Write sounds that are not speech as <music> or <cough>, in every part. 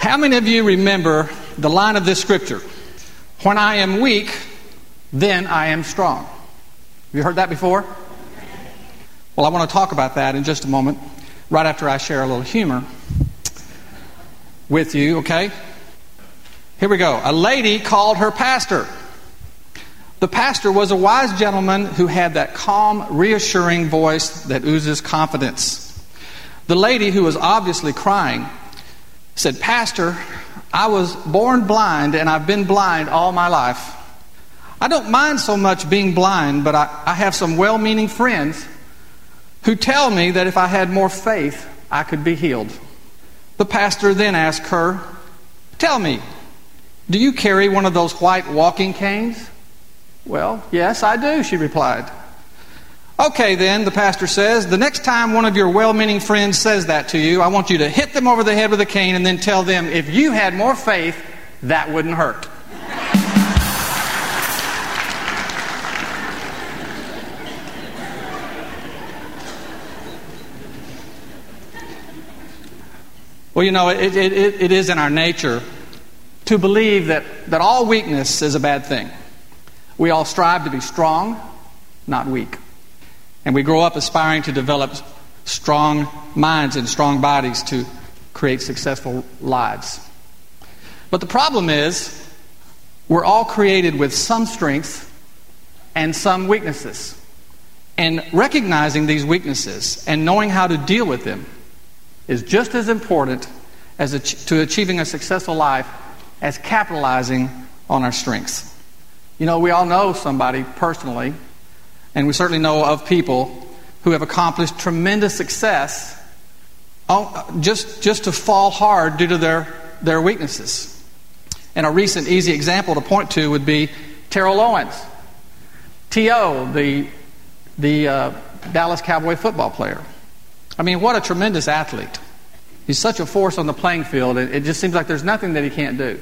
How many of you remember the line of this scripture? When I am weak, then I am strong. Have you heard that before? Well, I want to talk about that in just a moment, right after I share a little humor with you, okay? Here we go. A lady called her pastor. The pastor was a wise gentleman who had that calm, reassuring voice that oozes confidence. The lady, who was obviously crying, said, Pastor, I was born blind and I've been blind all my life. I don't mind so much being blind, but I, I have some well meaning friends who tell me that if I had more faith, I could be healed. The pastor then asked her, Tell me, do you carry one of those white walking canes? Well, yes, I do, she replied. Okay, then, the pastor says, the next time one of your well meaning friends says that to you, I want you to hit them over the head with a cane and then tell them, if you had more faith, that wouldn't hurt. Well, you know, it, it, it is in our nature to believe that, that all weakness is a bad thing. We all strive to be strong, not weak. And we grow up aspiring to develop strong minds and strong bodies to create successful lives. But the problem is, we're all created with some strengths and some weaknesses. And recognizing these weaknesses and knowing how to deal with them is just as important as to achieving a successful life as capitalizing on our strengths. You know, we all know somebody personally and we certainly know of people who have accomplished tremendous success just, just to fall hard due to their, their weaknesses. And a recent easy example to point to would be Terrell Owens. T.O., the, the uh, Dallas Cowboy football player. I mean, what a tremendous athlete. He's such a force on the playing field, it, it just seems like there's nothing that he can't do.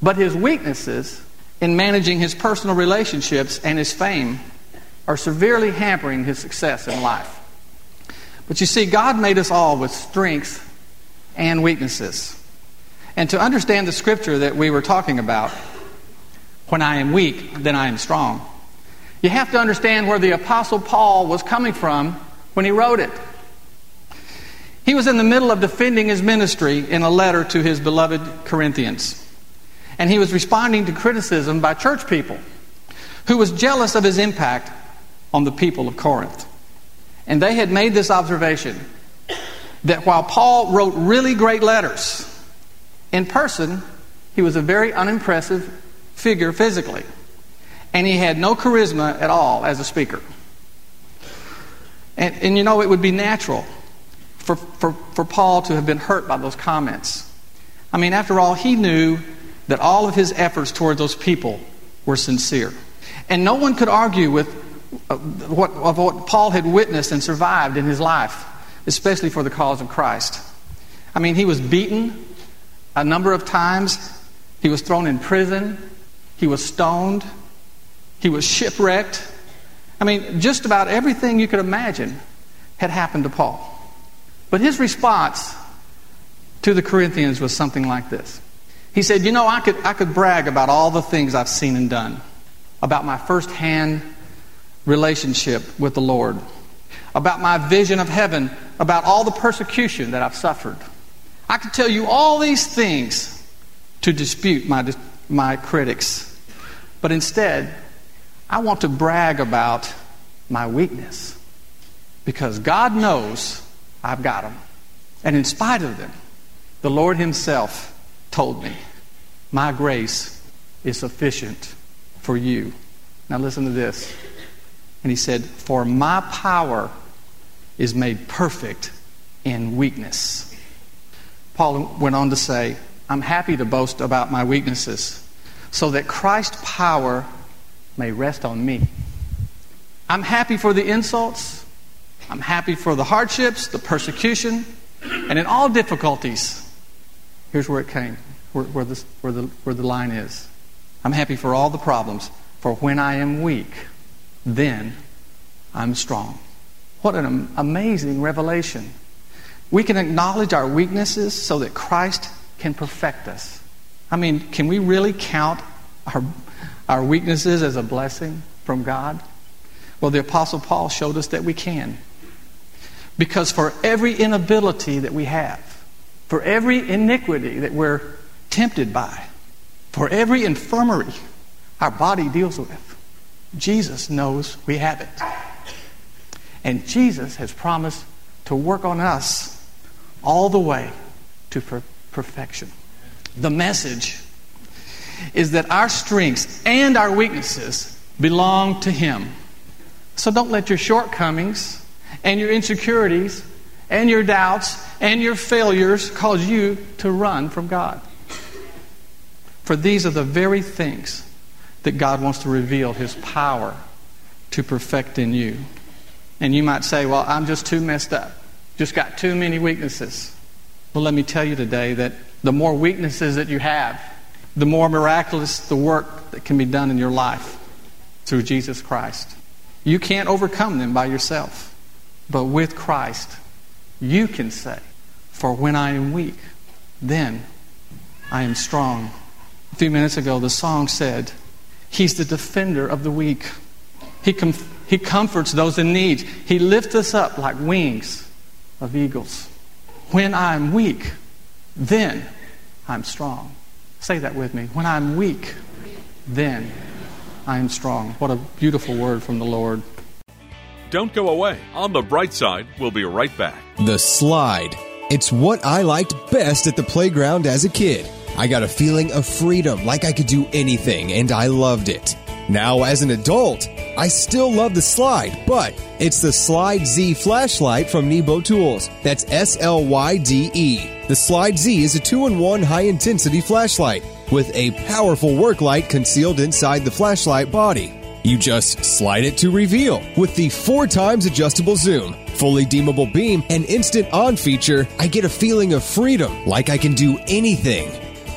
But his weaknesses in managing his personal relationships and his fame are severely hampering his success in life. But you see, God made us all with strengths and weaknesses. And to understand the scripture that we were talking about, when I am weak, then I am strong, you have to understand where the Apostle Paul was coming from when he wrote it. He was in the middle of defending his ministry in a letter to his beloved Corinthians. And he was responding to criticism by church people who was jealous of his impact on the people of Corinth. And they had made this observation that while Paul wrote really great letters, in person, he was a very unimpressive figure physically. And he had no charisma at all as a speaker. And, and you know, it would be natural for, for, for Paul to have been hurt by those comments. I mean, after all, he knew that all of his efforts toward those people were sincere. And no one could argue with what, of what Paul had witnessed and survived in his life, especially for the cause of Christ. I mean, he was beaten a number of times, he was thrown in prison, he was stoned, he was shipwrecked. I mean, just about everything you could imagine had happened to Paul. But his response to the Corinthians was something like this. He said, You know, I could, I could brag about all the things I've seen and done, about my firsthand relationship with the Lord, about my vision of heaven, about all the persecution that I've suffered. I could tell you all these things to dispute my, my critics. But instead, I want to brag about my weakness because God knows I've got them. And in spite of them, the Lord Himself told me, My grace is sufficient for you. Now, listen to this. And he said, For my power is made perfect in weakness. Paul went on to say, I'm happy to boast about my weaknesses so that Christ's power may rest on me. I'm happy for the insults. I'm happy for the hardships, the persecution, and in all difficulties. Here's where it came, where, where, where, the, where the line is. I'm happy for all the problems, for when I am weak, then I'm strong. What an amazing revelation. We can acknowledge our weaknesses so that Christ can perfect us. I mean, can we really count our, our weaknesses as a blessing from God? Well, the Apostle Paul showed us that we can. Because for every inability that we have, for every iniquity that we're tempted by, for every infirmary our body deals with, Jesus knows we have it. And Jesus has promised to work on us all the way to per- perfection. The message is that our strengths and our weaknesses belong to Him. So don't let your shortcomings and your insecurities and your doubts and your failures cause you to run from God. For these are the very things that God wants to reveal His power to perfect in you. And you might say, Well, I'm just too messed up, just got too many weaknesses. Well, let me tell you today that the more weaknesses that you have, the more miraculous the work that can be done in your life through Jesus Christ. You can't overcome them by yourself, but with Christ, you can say, For when I am weak, then I am strong. A few minutes ago, the song said, He's the defender of the weak. He, com- he comforts those in need. He lifts us up like wings of eagles. When I'm weak, then I'm strong. Say that with me. When I'm weak, then I am strong. What a beautiful word from the Lord. Don't go away. On the bright side, we'll be right back. The slide. It's what I liked best at the playground as a kid. I got a feeling of freedom, like I could do anything, and I loved it. Now, as an adult, I still love the slide, but it's the Slyde Z flashlight from Nebo Tools. That's S L Y D E. The Slyde Z is a two in one high intensity flashlight with a powerful work light concealed inside the flashlight body. You just slide it to reveal. With the four times adjustable zoom, fully dimmable beam, and instant on feature, I get a feeling of freedom, like I can do anything.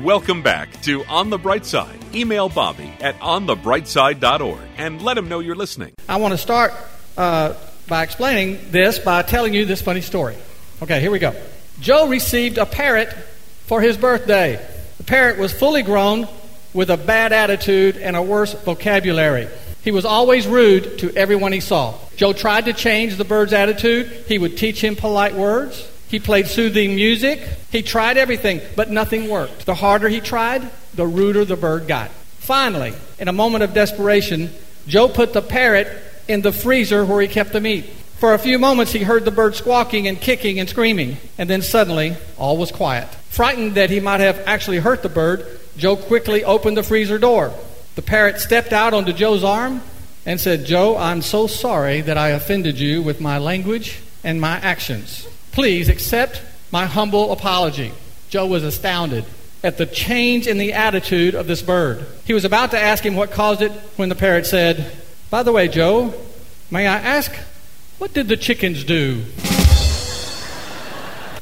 Welcome back to On the Bright Side. Email Bobby at onthebrightside.org and let him know you're listening. I want to start uh, by explaining this by telling you this funny story. Okay, here we go. Joe received a parrot for his birthday. The parrot was fully grown with a bad attitude and a worse vocabulary. He was always rude to everyone he saw. Joe tried to change the bird's attitude. He would teach him polite words. He played soothing music. He tried everything, but nothing worked. The harder he tried, the ruder the bird got. Finally, in a moment of desperation, Joe put the parrot in the freezer where he kept the meat. For a few moments, he heard the bird squawking and kicking and screaming, and then suddenly, all was quiet. Frightened that he might have actually hurt the bird, Joe quickly opened the freezer door. The parrot stepped out onto Joe's arm, and said, Joe, I'm so sorry that I offended you with my language and my actions. Please accept my humble apology. Joe was astounded at the change in the attitude of this bird. He was about to ask him what caused it when the parrot said, By the way, Joe, may I ask, what did the chickens do?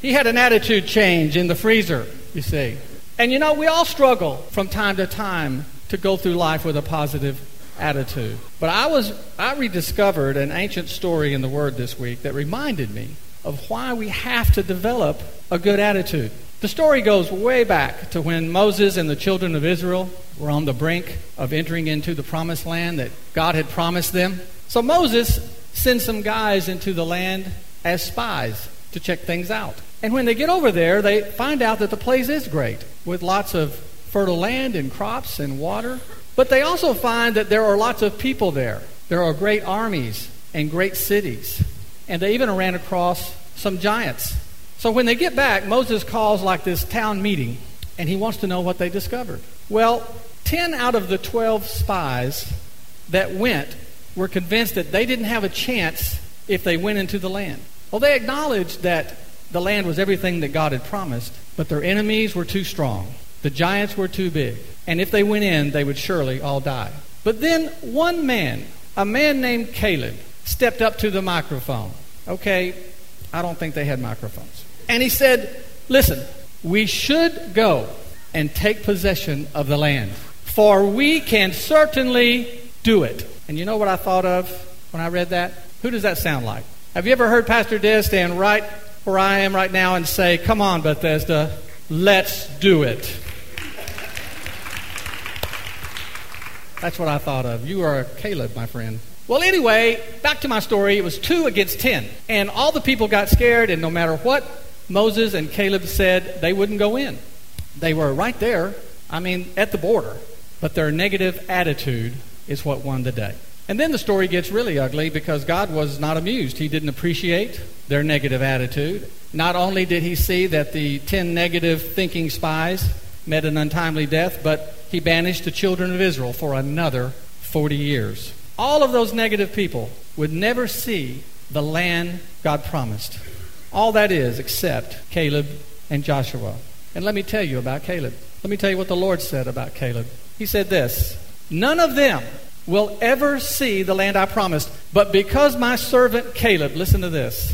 he had an attitude change in the freezer, you see. And you know, we all struggle from time to time to go through life with a positive attitude. But I was I rediscovered an ancient story in the word this week that reminded me of why we have to develop a good attitude. The story goes way back to when Moses and the children of Israel were on the brink of entering into the promised land that God had promised them. So Moses sends some guys into the land as spies to check things out. And when they get over there, they find out that the place is great, with lots of fertile land and crops and water. But they also find that there are lots of people there. There are great armies and great cities. And they even ran across some giants so when they get back, Moses calls like this town meeting, and he wants to know what they discovered. Well, 10 out of the 12 spies that went were convinced that they didn't have a chance if they went into the land. Well, they acknowledged that the land was everything that God had promised, but their enemies were too strong. The giants were too big. And if they went in, they would surely all die. But then one man, a man named Caleb, stepped up to the microphone. Okay, I don't think they had microphones. And he said, Listen, we should go and take possession of the land, for we can certainly do it. And you know what I thought of when I read that? Who does that sound like? Have you ever heard Pastor Des stand right where I am right now and say, Come on, Bethesda, let's do it? That's what I thought of. You are Caleb, my friend. Well, anyway, back to my story. It was two against ten. And all the people got scared, and no matter what Moses and Caleb said they wouldn't go in. They were right there, I mean, at the border. But their negative attitude is what won the day. And then the story gets really ugly because God was not amused. He didn't appreciate their negative attitude. Not only did he see that the 10 negative thinking spies met an untimely death, but he banished the children of Israel for another 40 years. All of those negative people would never see the land God promised. All that is except Caleb and Joshua. And let me tell you about Caleb. Let me tell you what the Lord said about Caleb. He said this None of them will ever see the land I promised, but because my servant Caleb, listen to this,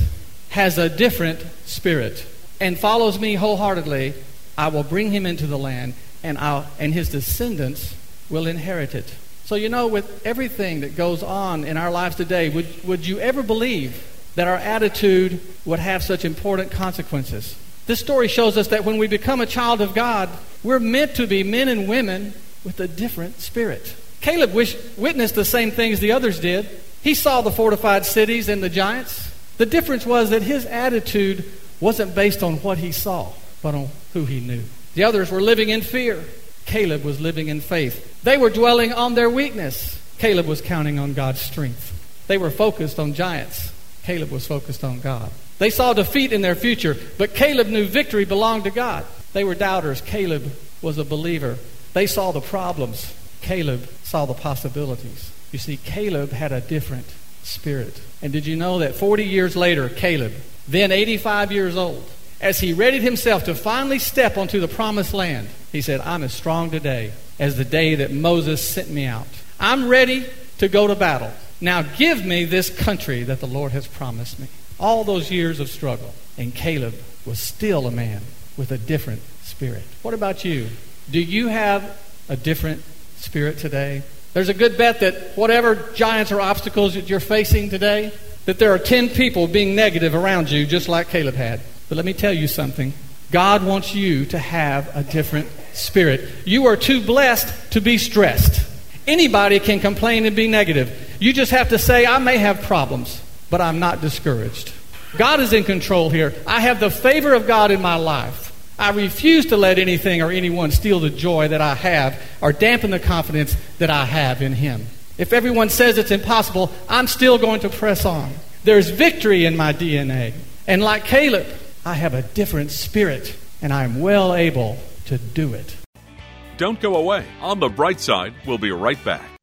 has a different spirit and follows me wholeheartedly, I will bring him into the land, and, I'll, and his descendants will inherit it. So, you know, with everything that goes on in our lives today, would, would you ever believe that our attitude would have such important consequences. This story shows us that when we become a child of God, we're meant to be men and women with a different spirit. Caleb wish, witnessed the same things the others did. He saw the fortified cities and the giants. The difference was that his attitude wasn't based on what he saw, but on who he knew. The others were living in fear. Caleb was living in faith. They were dwelling on their weakness. Caleb was counting on God's strength. They were focused on giants. Caleb was focused on God. They saw defeat in their future, but Caleb knew victory belonged to God. They were doubters. Caleb was a believer. They saw the problems. Caleb saw the possibilities. You see, Caleb had a different spirit. And did you know that 40 years later, Caleb, then 85 years old, as he readied himself to finally step onto the promised land, he said, I'm as strong today as the day that Moses sent me out. I'm ready to go to battle. Now give me this country that the Lord has promised me. All those years of struggle. And Caleb was still a man with a different spirit. What about you? Do you have a different spirit today? There's a good bet that whatever giants or obstacles that you're facing today, that there are 10 people being negative around you, just like Caleb had. But let me tell you something God wants you to have a different spirit. You are too blessed to be stressed. Anybody can complain and be negative. You just have to say, I may have problems, but I'm not discouraged. God is in control here. I have the favor of God in my life. I refuse to let anything or anyone steal the joy that I have or dampen the confidence that I have in Him. If everyone says it's impossible, I'm still going to press on. There's victory in my DNA. And like Caleb, I have a different spirit, and I am well able to do it. Don't go away. On the bright side, we'll be right back.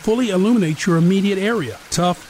fully illuminates your immediate area. Tough,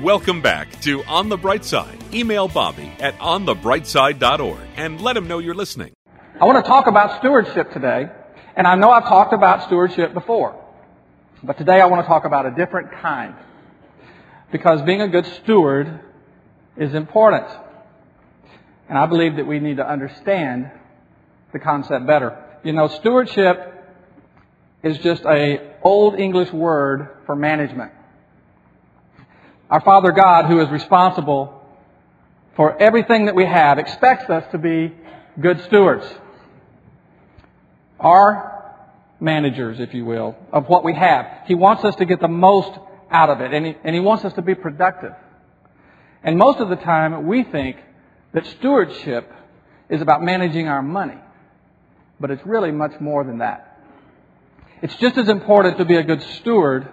Welcome back to On the Bright Side. Email Bobby at onthebrightside.org and let him know you're listening. I want to talk about stewardship today, and I know I've talked about stewardship before, but today I want to talk about a different kind. Because being a good steward is important. And I believe that we need to understand the concept better. You know, stewardship is just a old English word for management. Our Father God, who is responsible for everything that we have, expects us to be good stewards. Our managers, if you will, of what we have. He wants us to get the most out of it, and he, and he wants us to be productive. And most of the time, we think that stewardship is about managing our money. But it's really much more than that. It's just as important to be a good steward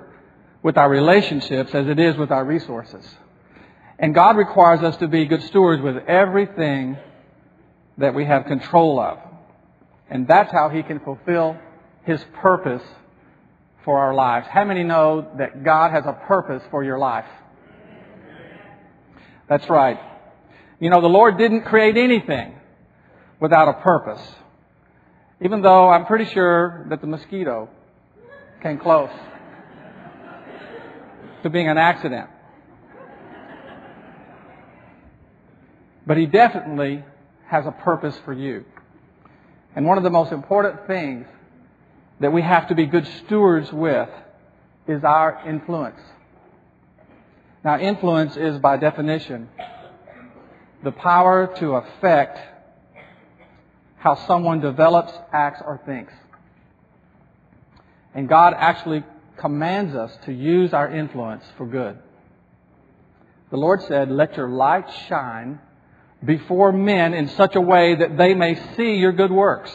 with our relationships as it is with our resources. And God requires us to be good stewards with everything that we have control of. And that's how He can fulfill His purpose for our lives. How many know that God has a purpose for your life? That's right. You know, the Lord didn't create anything without a purpose. Even though I'm pretty sure that the mosquito came close to being an accident. But he definitely has a purpose for you. And one of the most important things that we have to be good stewards with is our influence. Now, influence is by definition the power to affect how someone develops, acts, or thinks. And God actually commands us to use our influence for good. The Lord said, Let your light shine before men in such a way that they may see your good works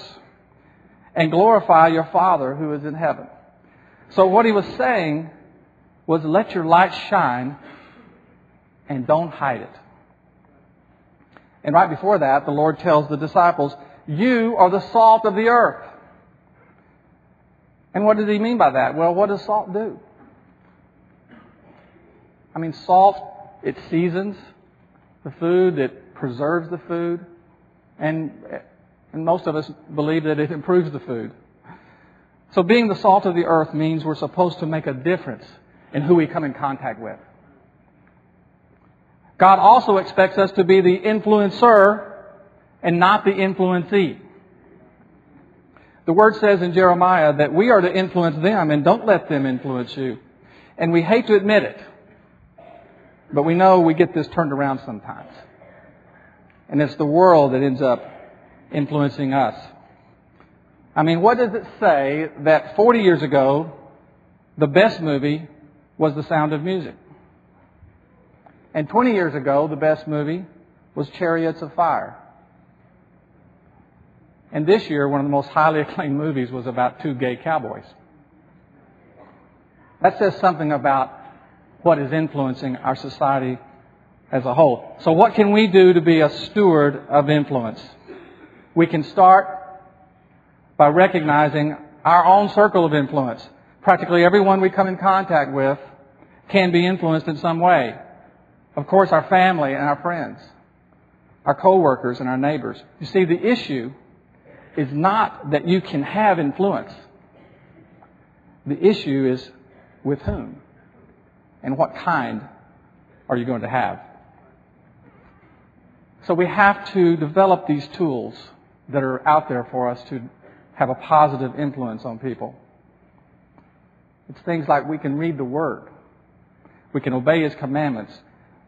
and glorify your Father who is in heaven. So what he was saying was let your light shine and don't hide it. And right before that, the Lord tells the disciples, you are the salt of the earth. And what does he mean by that? Well, what does salt do? I mean, salt, it seasons the food, it preserves the food, and, and most of us believe that it improves the food. So being the salt of the earth means we're supposed to make a difference in who we come in contact with. God also expects us to be the influencer and not the influencee. The word says in Jeremiah that we are to influence them and don't let them influence you. And we hate to admit it, but we know we get this turned around sometimes. And it's the world that ends up influencing us. I mean, what does it say that 40 years ago, the best movie was The Sound of Music? And 20 years ago, the best movie was Chariots of Fire. And this year, one of the most highly <laughs> acclaimed movies was about two gay cowboys. That says something about what is influencing our society as a whole. So what can we do to be a steward of influence? We can start by recognizing our own circle of influence. Practically everyone we come in contact with can be influenced in some way. Of course, our family and our friends, our coworkers and our neighbors. You see, the issue is not that you can have influence. The issue is with whom and what kind are you going to have. So we have to develop these tools that are out there for us to have a positive influence on people. It's things like we can read the Word. We can obey His commandments.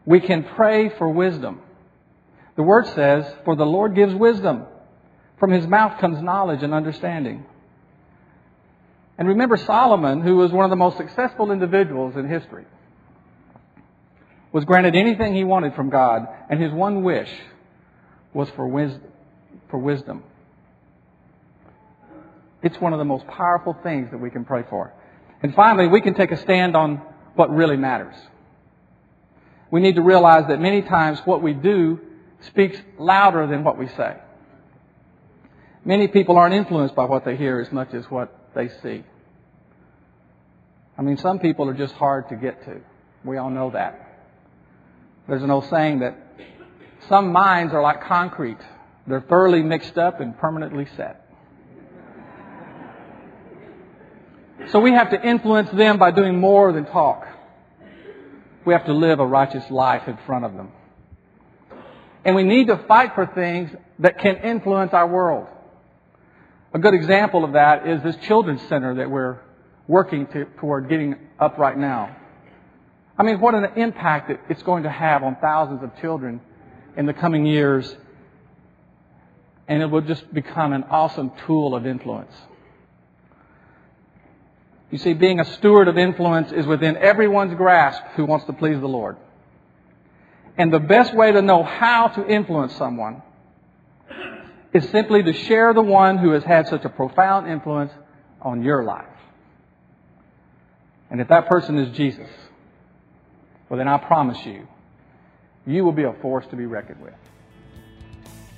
We can pray for wisdom. The Word says, For the Lord gives wisdom. From His mouth comes knowledge and understanding. And remember Solomon, who was one of the most successful individuals in history, was granted anything he wanted from God, and his one wish was for wisdom. For wisdom. It's one of the most powerful things that we can pray for. And finally, we can take a stand on what really matters. We need to realize that many times what we do speaks louder than what we say. Many people aren't influenced by what they hear as much as what they see. I mean, some people are just hard to get to. We all know that. There's an old saying that some minds are like concrete. They're thoroughly mixed up and permanently set. So we have to influence them by doing more than talk. We have to live a righteous life in front of them. And we need to fight for things that can influence our world. A good example of that is this children's center that we're working to, toward getting up right now. I mean, what an impact it's going to have on thousands of children in the coming years. And it will just become an awesome tool of influence. You see, being a steward of influence is within everyone's grasp who wants to please the Lord. And the best way to know how to influence someone is simply to share the one who has had such a profound influence on your life. And if that person is Jesus, well, then I promise you, you will be a force to be reckoned with.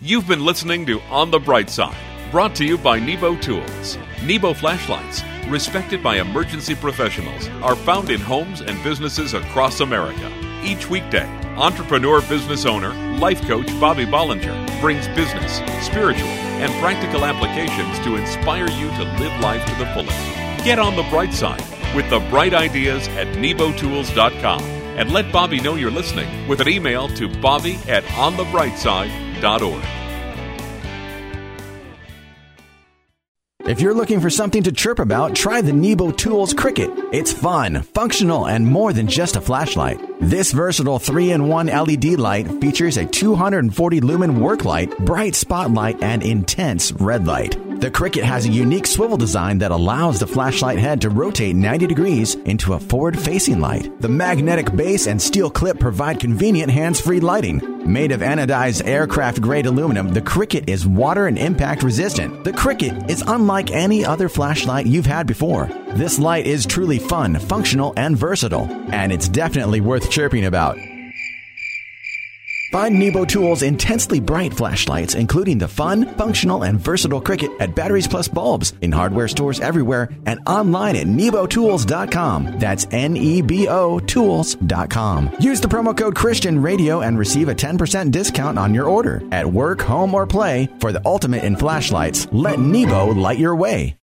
You've been listening to On the Bright Side, brought to you by Nebo Tools. Nebo flashlights, respected by emergency professionals, are found in homes and businesses across America. Each weekday, entrepreneur business owner, life coach Bobby Bollinger brings business, spiritual, and practical applications to inspire you to live life to the fullest. Get on the bright side with the bright ideas at nebotools.com and let Bobby know you're listening with an email to bobby at onthebrightside.org. If you're looking for something to chirp about, try the Nebo Tools Cricket. It's fun, functional, and more than just a flashlight. This versatile 3-in-1 LED light features a 240 lumen work light, bright spotlight, and intense red light. The Cricket has a unique swivel design that allows the flashlight head to rotate 90 degrees into a forward facing light. The magnetic base and steel clip provide convenient hands free lighting. Made of anodized aircraft grade aluminum, the Cricket is water and impact resistant. The Cricket is unlike any other flashlight you've had before. This light is truly fun, functional, and versatile, and it's definitely worth chirping about. Find Nebo Tools' intensely bright flashlights, including the fun, functional, and versatile Cricket at Batteries Plus Bulbs in hardware stores everywhere and online at nebotools.com. That's N E B O Tools.com. Use the promo code Christian Radio and receive a 10% discount on your order. At work, home, or play, for the ultimate in flashlights, let Nebo light your way.